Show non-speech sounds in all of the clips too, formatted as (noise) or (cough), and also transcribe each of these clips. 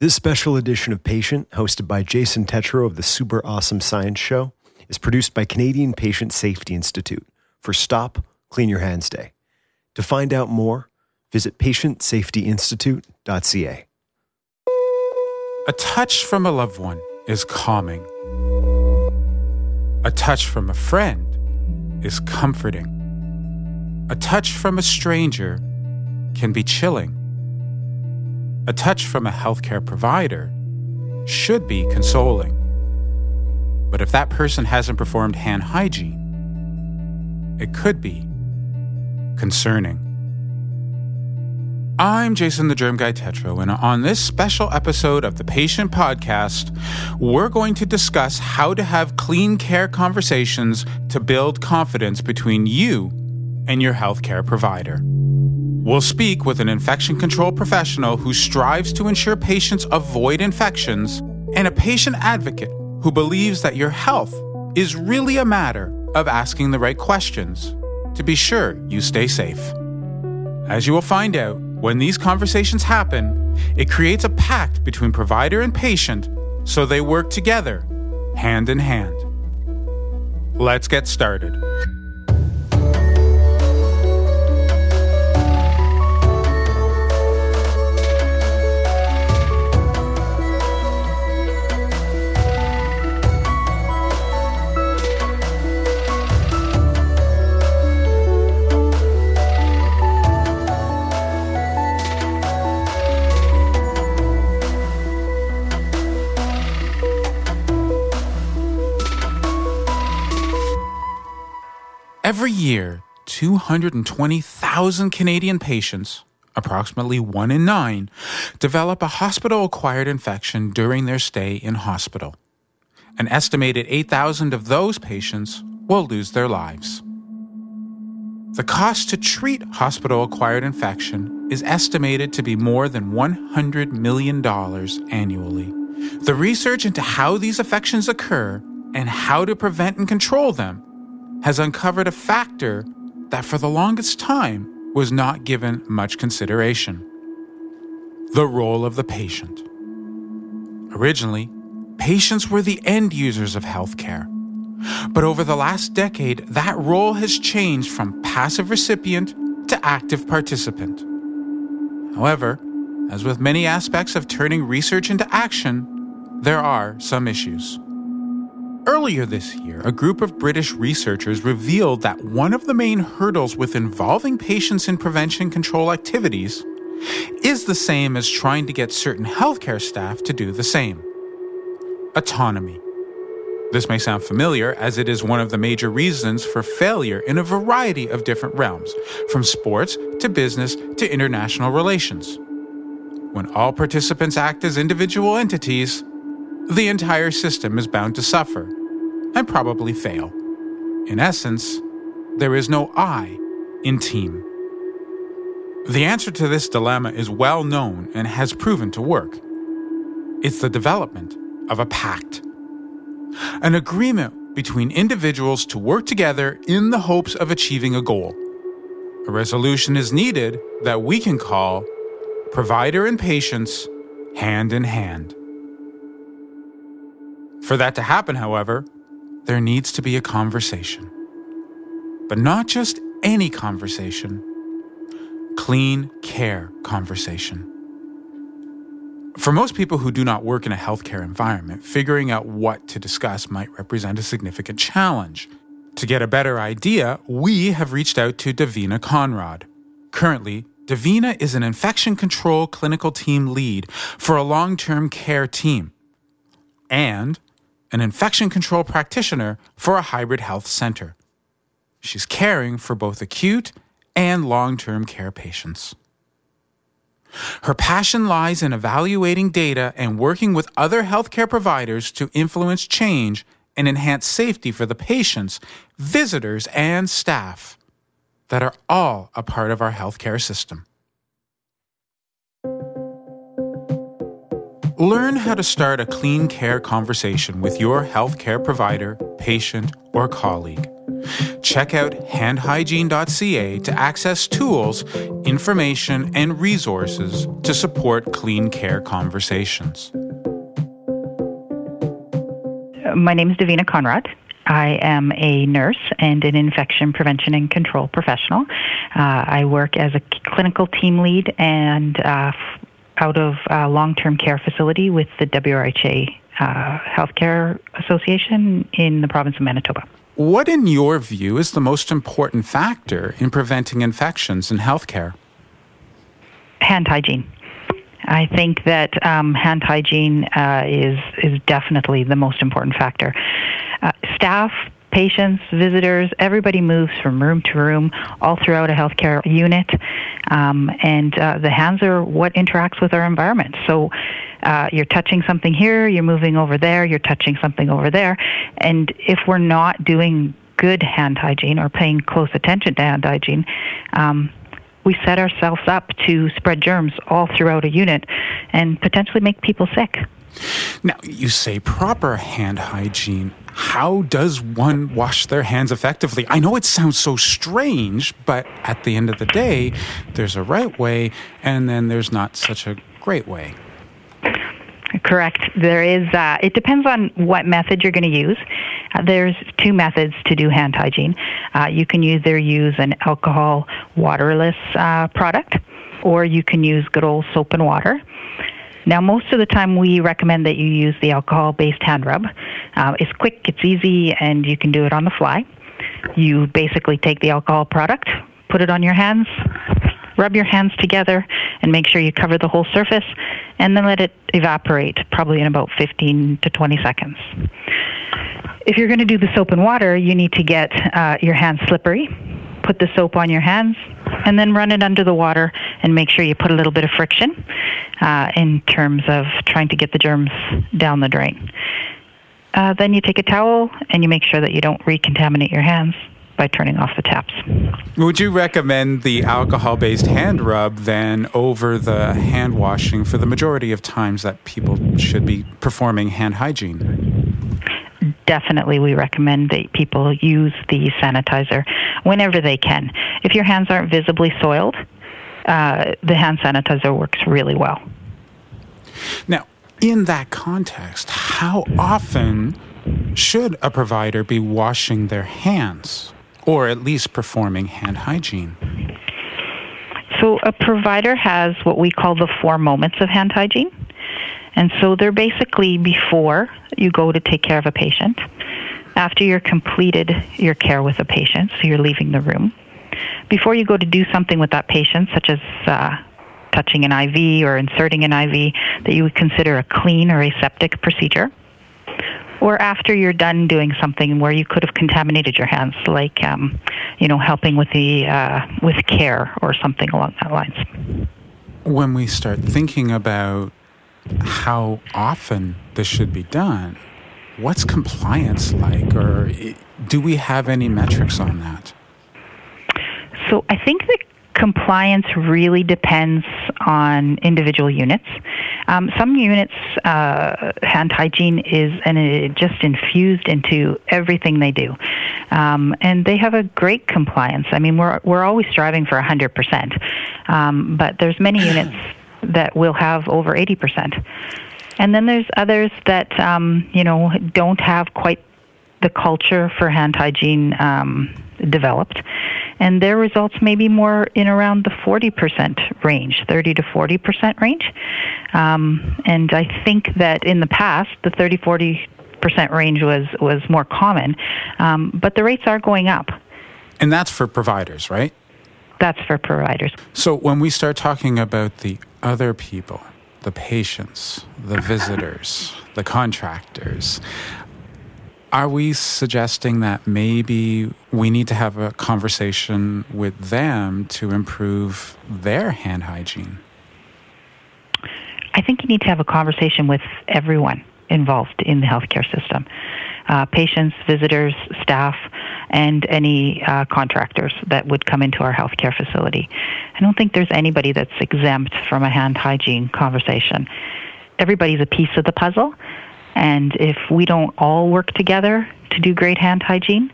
This special edition of Patient, hosted by Jason Tetro of the Super Awesome Science Show, is produced by Canadian Patient Safety Institute for Stop Clean Your Hands Day. To find out more, visit patientsafetyinstitute.ca. A touch from a loved one is calming. A touch from a friend is comforting. A touch from a stranger can be chilling. A touch from a healthcare provider should be consoling. But if that person hasn't performed hand hygiene, it could be concerning. I'm Jason the Germ Guy Tetro, and on this special episode of the Patient Podcast, we're going to discuss how to have clean care conversations to build confidence between you and your healthcare provider. We'll speak with an infection control professional who strives to ensure patients avoid infections and a patient advocate who believes that your health is really a matter of asking the right questions to be sure you stay safe. As you will find out, when these conversations happen, it creates a pact between provider and patient so they work together, hand in hand. Let's get started. Every year, 220,000 Canadian patients, approximately one in nine, develop a hospital acquired infection during their stay in hospital. An estimated 8,000 of those patients will lose their lives. The cost to treat hospital acquired infection is estimated to be more than $100 million annually. The research into how these affections occur and how to prevent and control them has uncovered a factor that for the longest time was not given much consideration the role of the patient. Originally, patients were the end users of healthcare. But over the last decade, that role has changed from passive recipient to active participant. However, as with many aspects of turning research into action, there are some issues. Earlier this year, a group of British researchers revealed that one of the main hurdles with involving patients in prevention control activities is the same as trying to get certain healthcare staff to do the same autonomy. This may sound familiar, as it is one of the major reasons for failure in a variety of different realms, from sports to business to international relations. When all participants act as individual entities, the entire system is bound to suffer and probably fail. In essence, there is no I in team. The answer to this dilemma is well known and has proven to work. It's the development of a pact, an agreement between individuals to work together in the hopes of achieving a goal. A resolution is needed that we can call provider and patients hand in hand. For that to happen, however, there needs to be a conversation. But not just any conversation, clean care conversation. For most people who do not work in a healthcare environment, figuring out what to discuss might represent a significant challenge. To get a better idea, we have reached out to Davina Conrad. Currently, Davina is an infection control clinical team lead for a long term care team. And an infection control practitioner for a hybrid health center. She's caring for both acute and long term care patients. Her passion lies in evaluating data and working with other healthcare providers to influence change and enhance safety for the patients, visitors, and staff that are all a part of our healthcare system. Learn how to start a clean care conversation with your healthcare provider, patient, or colleague. Check out handhygiene.ca to access tools information, and resources to support clean care conversations. My name is Davina Conrad. I am a nurse and an infection prevention and control professional. Uh, I work as a clinical team lead and uh, out of a long term care facility with the WRHA uh, Healthcare Association in the province of Manitoba. What, in your view, is the most important factor in preventing infections in healthcare? Hand hygiene. I think that um, hand hygiene uh, is is definitely the most important factor. Uh, staff, patients, visitors, everybody moves from room to room all throughout a healthcare unit, um, and uh, the hands are what interacts with our environment. So. Uh, you're touching something here, you're moving over there, you're touching something over there. And if we're not doing good hand hygiene or paying close attention to hand hygiene, um, we set ourselves up to spread germs all throughout a unit and potentially make people sick. Now, you say proper hand hygiene. How does one wash their hands effectively? I know it sounds so strange, but at the end of the day, there's a right way and then there's not such a great way. Correct. There is. Uh, it depends on what method you're going to use. Uh, there's two methods to do hand hygiene. Uh, you can either use an alcohol waterless uh, product, or you can use good old soap and water. Now, most of the time, we recommend that you use the alcohol-based hand rub. Uh, it's quick, it's easy, and you can do it on the fly. You basically take the alcohol product, put it on your hands, rub your hands together and make sure you cover the whole surface and then let it evaporate probably in about 15 to 20 seconds. If you're going to do the soap and water, you need to get uh, your hands slippery, put the soap on your hands, and then run it under the water and make sure you put a little bit of friction uh, in terms of trying to get the germs down the drain. Uh, then you take a towel and you make sure that you don't recontaminate your hands by turning off the taps. Would you recommend the alcohol based hand rub then over the hand washing for the majority of times that people should be performing hand hygiene? Definitely, we recommend that people use the sanitizer whenever they can. If your hands aren't visibly soiled, uh, the hand sanitizer works really well. Now, in that context, how often should a provider be washing their hands? or at least performing hand hygiene? So, a provider has what we call the four moments of hand hygiene. And so they're basically before you go to take care of a patient, after you're completed your care with a patient, so you're leaving the room, before you go to do something with that patient, such as uh, touching an IV or inserting an IV that you would consider a clean or aseptic procedure, or after you're done doing something where you could have contaminated your hands, like um, you know helping with the uh, with care or something along that lines. When we start thinking about how often this should be done, what's compliance like, or do we have any metrics on that? So I think that compliance really depends on individual units. Um, some units, uh, hand hygiene is and it just infused into everything they do, um, and they have a great compliance. I mean, we're we're always striving for hundred um, percent, but there's many (clears throat) units that will have over eighty percent, and then there's others that um, you know don't have quite the culture for hand hygiene um, developed, and their results may be more in around the 40% range, 30 to 40% range. Um, and I think that in the past, the 30 40 percent range was was more common, um, but the rates are going up. And that's for providers, right? That's for providers. So when we start talking about the other people, the patients, the (laughs) visitors, the contractors, are we suggesting that maybe we need to have a conversation with them to improve their hand hygiene? I think you need to have a conversation with everyone involved in the healthcare system uh, patients, visitors, staff, and any uh, contractors that would come into our healthcare facility. I don't think there's anybody that's exempt from a hand hygiene conversation. Everybody's a piece of the puzzle, and if we don't all work together to do great hand hygiene,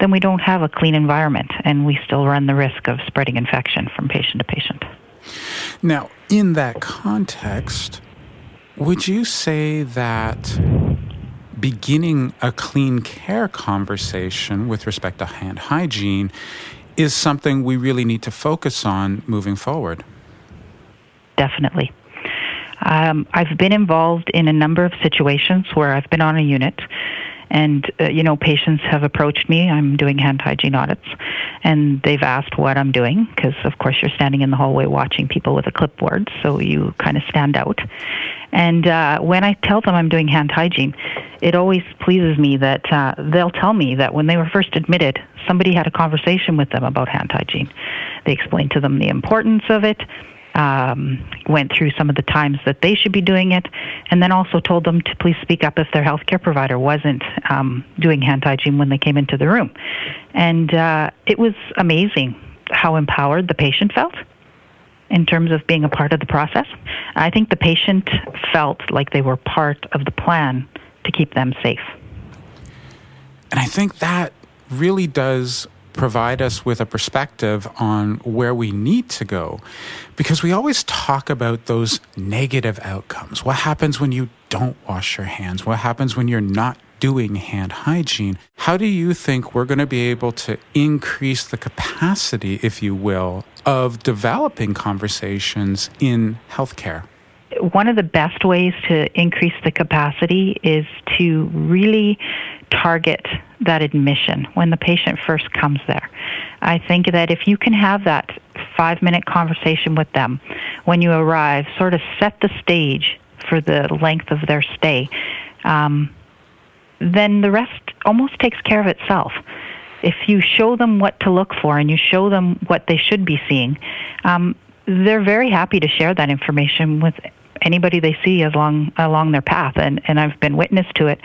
then we don't have a clean environment and we still run the risk of spreading infection from patient to patient. Now, in that context, would you say that beginning a clean care conversation with respect to hand hygiene is something we really need to focus on moving forward? Definitely. Um, I've been involved in a number of situations where I've been on a unit and, uh, you know, patients have approached me. I'm doing hand hygiene audits, and they've asked what I'm doing because, of course, you're standing in the hallway watching people with a clipboard, so you kind of stand out. And uh, when I tell them I'm doing hand hygiene, it always pleases me that uh, they'll tell me that when they were first admitted, somebody had a conversation with them about hand hygiene. They explained to them the importance of it um, went through some of the times that they should be doing it, and then also told them to please speak up if their healthcare provider wasn't um, doing hand hygiene when they came into the room. And uh, it was amazing how empowered the patient felt in terms of being a part of the process. I think the patient felt like they were part of the plan to keep them safe. And I think that really does provide us with a perspective on where we need to go. Because we always talk about those negative outcomes. What happens when you don't wash your hands? What happens when you're not doing hand hygiene? How do you think we're going to be able to increase the capacity, if you will, of developing conversations in healthcare? One of the best ways to increase the capacity is to really target that admission when the patient first comes there. I think that if you can have that five minute conversation with them when you arrive, sort of set the stage for the length of their stay, um, then the rest almost takes care of itself. If you show them what to look for and you show them what they should be seeing, um, they're very happy to share that information with anybody they see along along their path, and and I've been witness to it,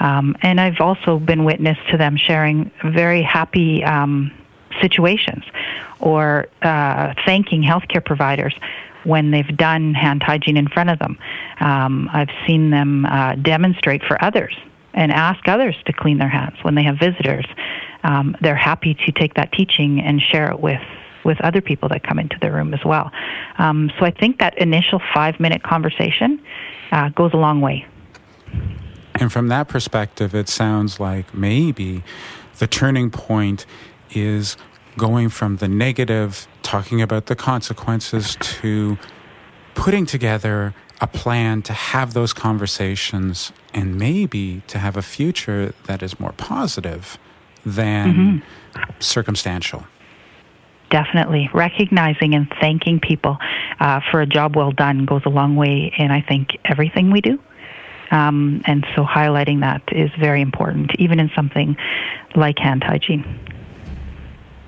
um, and I've also been witness to them sharing very happy um, situations, or uh, thanking healthcare providers when they've done hand hygiene in front of them. Um, I've seen them uh, demonstrate for others and ask others to clean their hands when they have visitors. Um, they're happy to take that teaching and share it with with other people that come into the room as well. Um, so I think that initial five minute conversation uh, goes a long way. And from that perspective, it sounds like maybe the turning point is going from the negative, talking about the consequences, to putting together a plan to have those conversations and maybe to have a future that is more positive than mm-hmm. circumstantial definitely recognizing and thanking people uh, for a job well done goes a long way in I think everything we do. Um, and so highlighting that is very important, even in something like hand hygiene.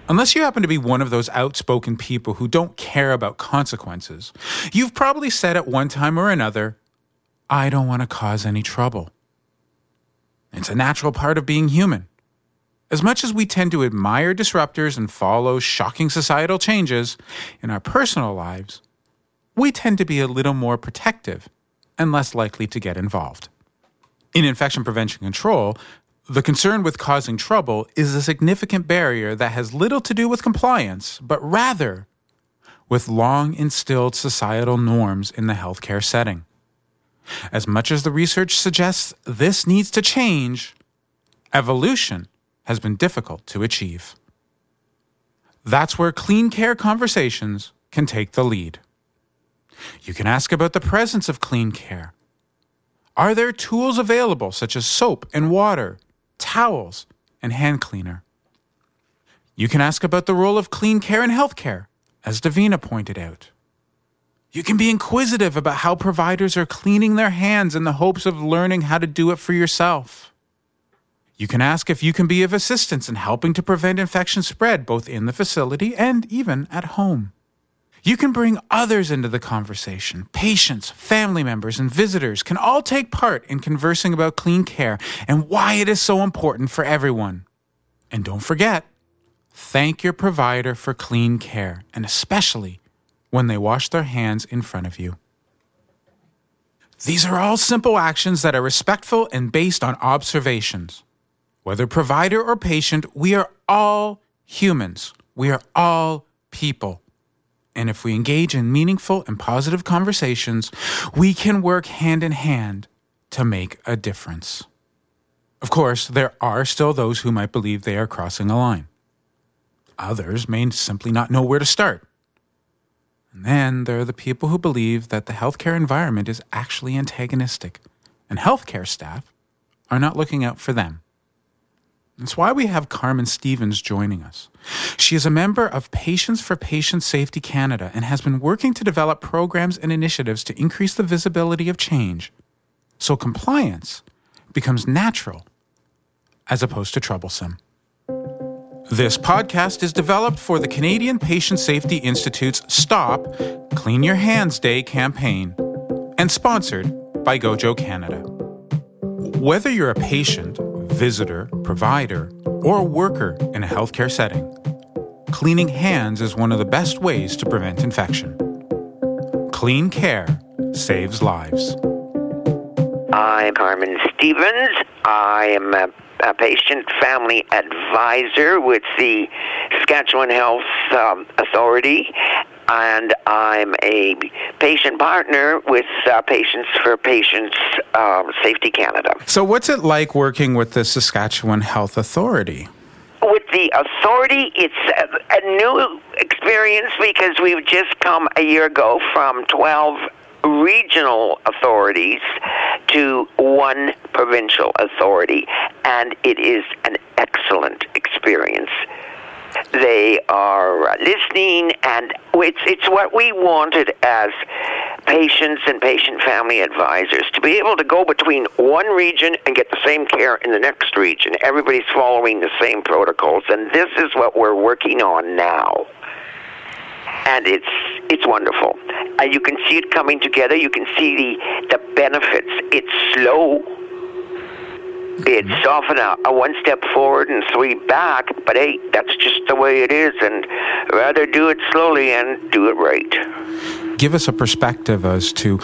Unless you happen to be one of those outspoken people who don't care about consequences, you've probably said at one time or another, I don't want to cause any trouble. It's a natural part of being human. As much as we tend to admire disruptors and follow shocking societal changes in our personal lives, we tend to be a little more protective and less likely to get involved. In infection prevention control, the concern with causing trouble is a significant barrier that has little to do with compliance, but rather with long instilled societal norms in the healthcare setting. As much as the research suggests this needs to change, evolution has been difficult to achieve. That's where clean care conversations can take the lead. You can ask about the presence of clean care. Are there tools available such as soap and water, towels, and hand cleaner? You can ask about the role of clean care in healthcare, as Davina pointed out. You can be inquisitive about how providers are cleaning their hands in the hopes of learning how to do it for yourself. You can ask if you can be of assistance in helping to prevent infection spread both in the facility and even at home. You can bring others into the conversation. Patients, family members, and visitors can all take part in conversing about clean care and why it is so important for everyone. And don't forget, thank your provider for clean care, and especially when they wash their hands in front of you. These are all simple actions that are respectful and based on observations. Whether provider or patient, we are all humans. We are all people. And if we engage in meaningful and positive conversations, we can work hand in hand to make a difference. Of course, there are still those who might believe they are crossing a line. Others may simply not know where to start. And then there are the people who believe that the healthcare environment is actually antagonistic, and healthcare staff are not looking out for them. That's why we have Carmen Stevens joining us. She is a member of Patients for Patient Safety Canada and has been working to develop programs and initiatives to increase the visibility of change so compliance becomes natural as opposed to troublesome. This podcast is developed for the Canadian Patient Safety Institute's Stop Clean Your Hands Day campaign and sponsored by Gojo Canada. Whether you're a patient, visitor, provider, or worker in a healthcare setting, cleaning hands is one of the best ways to prevent infection. Clean care saves lives. I'm Carmen Stevens. I am a, a patient family advisor with the Saskatchewan Health um, Authority, and I'm a patient partner with uh, Patients for Patients um, Safety Canada. So, what's it like working with the Saskatchewan Health Authority? With the authority, it's a, a new experience because we've just come a year ago from 12 regional authorities to one provincial authority, and it is an excellent experience. They are uh, listening, and it's it's what we wanted as patients and patient family advisors to be able to go between one region and get the same care in the next region. Everybody's following the same protocols, and this is what we're working on now and it's it's wonderful. And you can see it coming together. You can see the the benefits. It's slow. It's mm-hmm. often a, a one step forward and three back, but hey, that's just the way it is, and rather do it slowly and do it right. Give us a perspective as to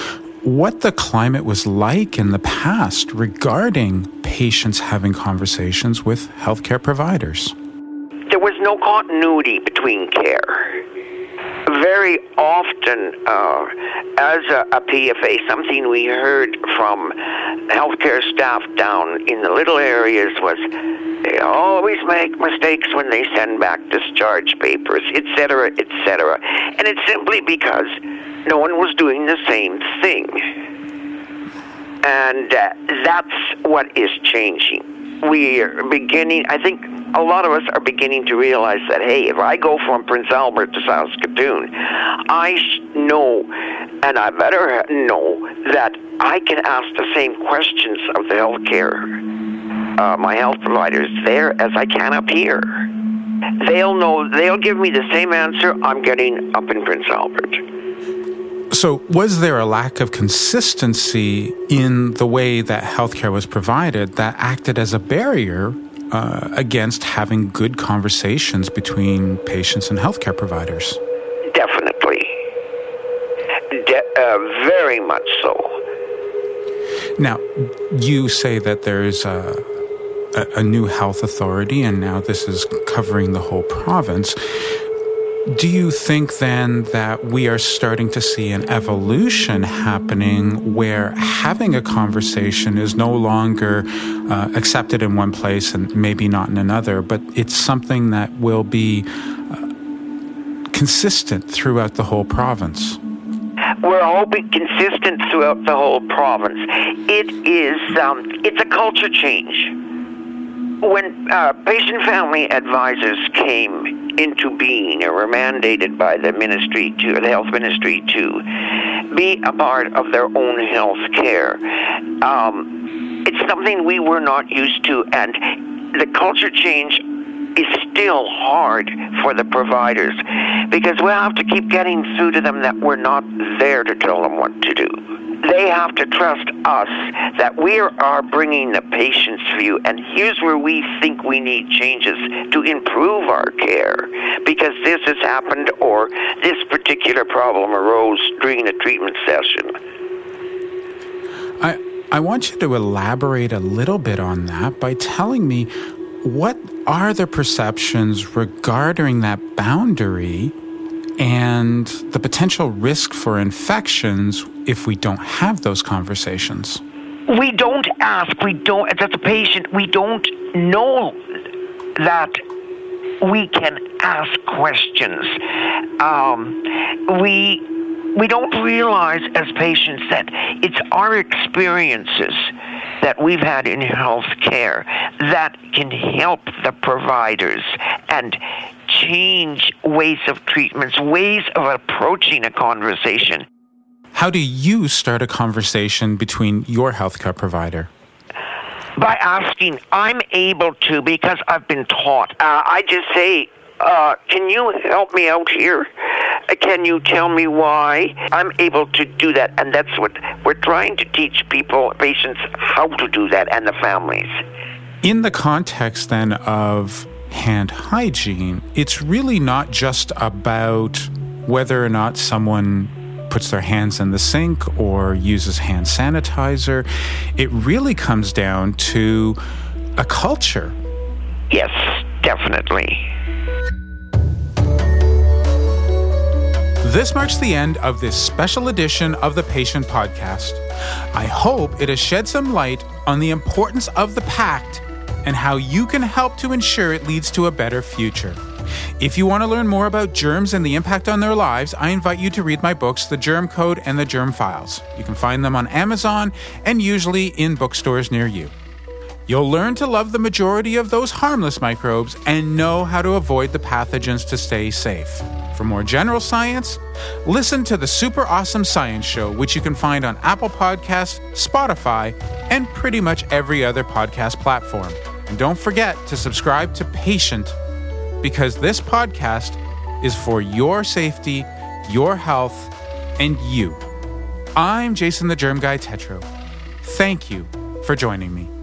what the climate was like in the past regarding patients having conversations with healthcare providers. There was no continuity between care very often, uh, as a, a, PFA, something we heard from healthcare staff down in the little areas was they always make mistakes when they send back discharge papers, etc., etc. And it's simply because no one was doing the same thing. And uh, that's what is changing we are beginning, I think a lot of us are beginning to realize that, hey, if I go from Prince Albert to Saskatoon, I know, and I better know, that I can ask the same questions of the healthcare, uh, my health providers there as I can up here. They'll know, they'll give me the same answer I'm getting up in Prince Albert. So, was there a lack of consistency in the way that healthcare was provided that acted as a barrier uh, against having good conversations between patients and healthcare providers? Definitely. De- uh, very much so. Now, you say that there's a, a, a new health authority, and now this is covering the whole province. Do you think then that we are starting to see an evolution happening where having a conversation is no longer uh, accepted in one place and maybe not in another, but it's something that will be uh, consistent throughout the whole province? We're all hoping consistent throughout the whole province. It is, um, it's a culture change when uh, patient family advisors came into being or were mandated by the ministry to the health ministry to be a part of their own health care, um, it's something we were not used to, and the culture change is still hard for the providers because we have to keep getting through to them that we're not there to tell them what to do they have to trust us that we are bringing the patient's view, and here's where we think we need changes to improve our care because this has happened or this particular problem arose during a treatment session. I, I want you to elaborate a little bit on that by telling me what are the perceptions regarding that boundary and the potential risk for infections if we don't have those conversations? We don't ask, we don't, as a patient, we don't know that we can ask questions. Um, we we don't realize as patients that it's our experiences that we've had in healthcare that can help the providers and change ways of treatments, ways of approaching a conversation. How do you start a conversation between your healthcare provider? By asking, I'm able to because I've been taught. Uh, I just say, uh, can you help me out here? Uh, can you tell me why? I'm able to do that, and that's what we're trying to teach people, patients, how to do that, and the families. In the context then of hand hygiene, it's really not just about whether or not someone puts their hands in the sink or uses hand sanitizer. It really comes down to a culture. Yes, definitely. This marks the end of this special edition of the Patient Podcast. I hope it has shed some light on the importance of the pact and how you can help to ensure it leads to a better future. If you want to learn more about germs and the impact on their lives, I invite you to read my books, The Germ Code and The Germ Files. You can find them on Amazon and usually in bookstores near you. You'll learn to love the majority of those harmless microbes and know how to avoid the pathogens to stay safe. For more general science, listen to the Super Awesome Science Show, which you can find on Apple Podcasts, Spotify, and pretty much every other podcast platform. And don't forget to subscribe to Patient because this podcast is for your safety, your health, and you. I'm Jason the Germ Guy Tetro. Thank you for joining me.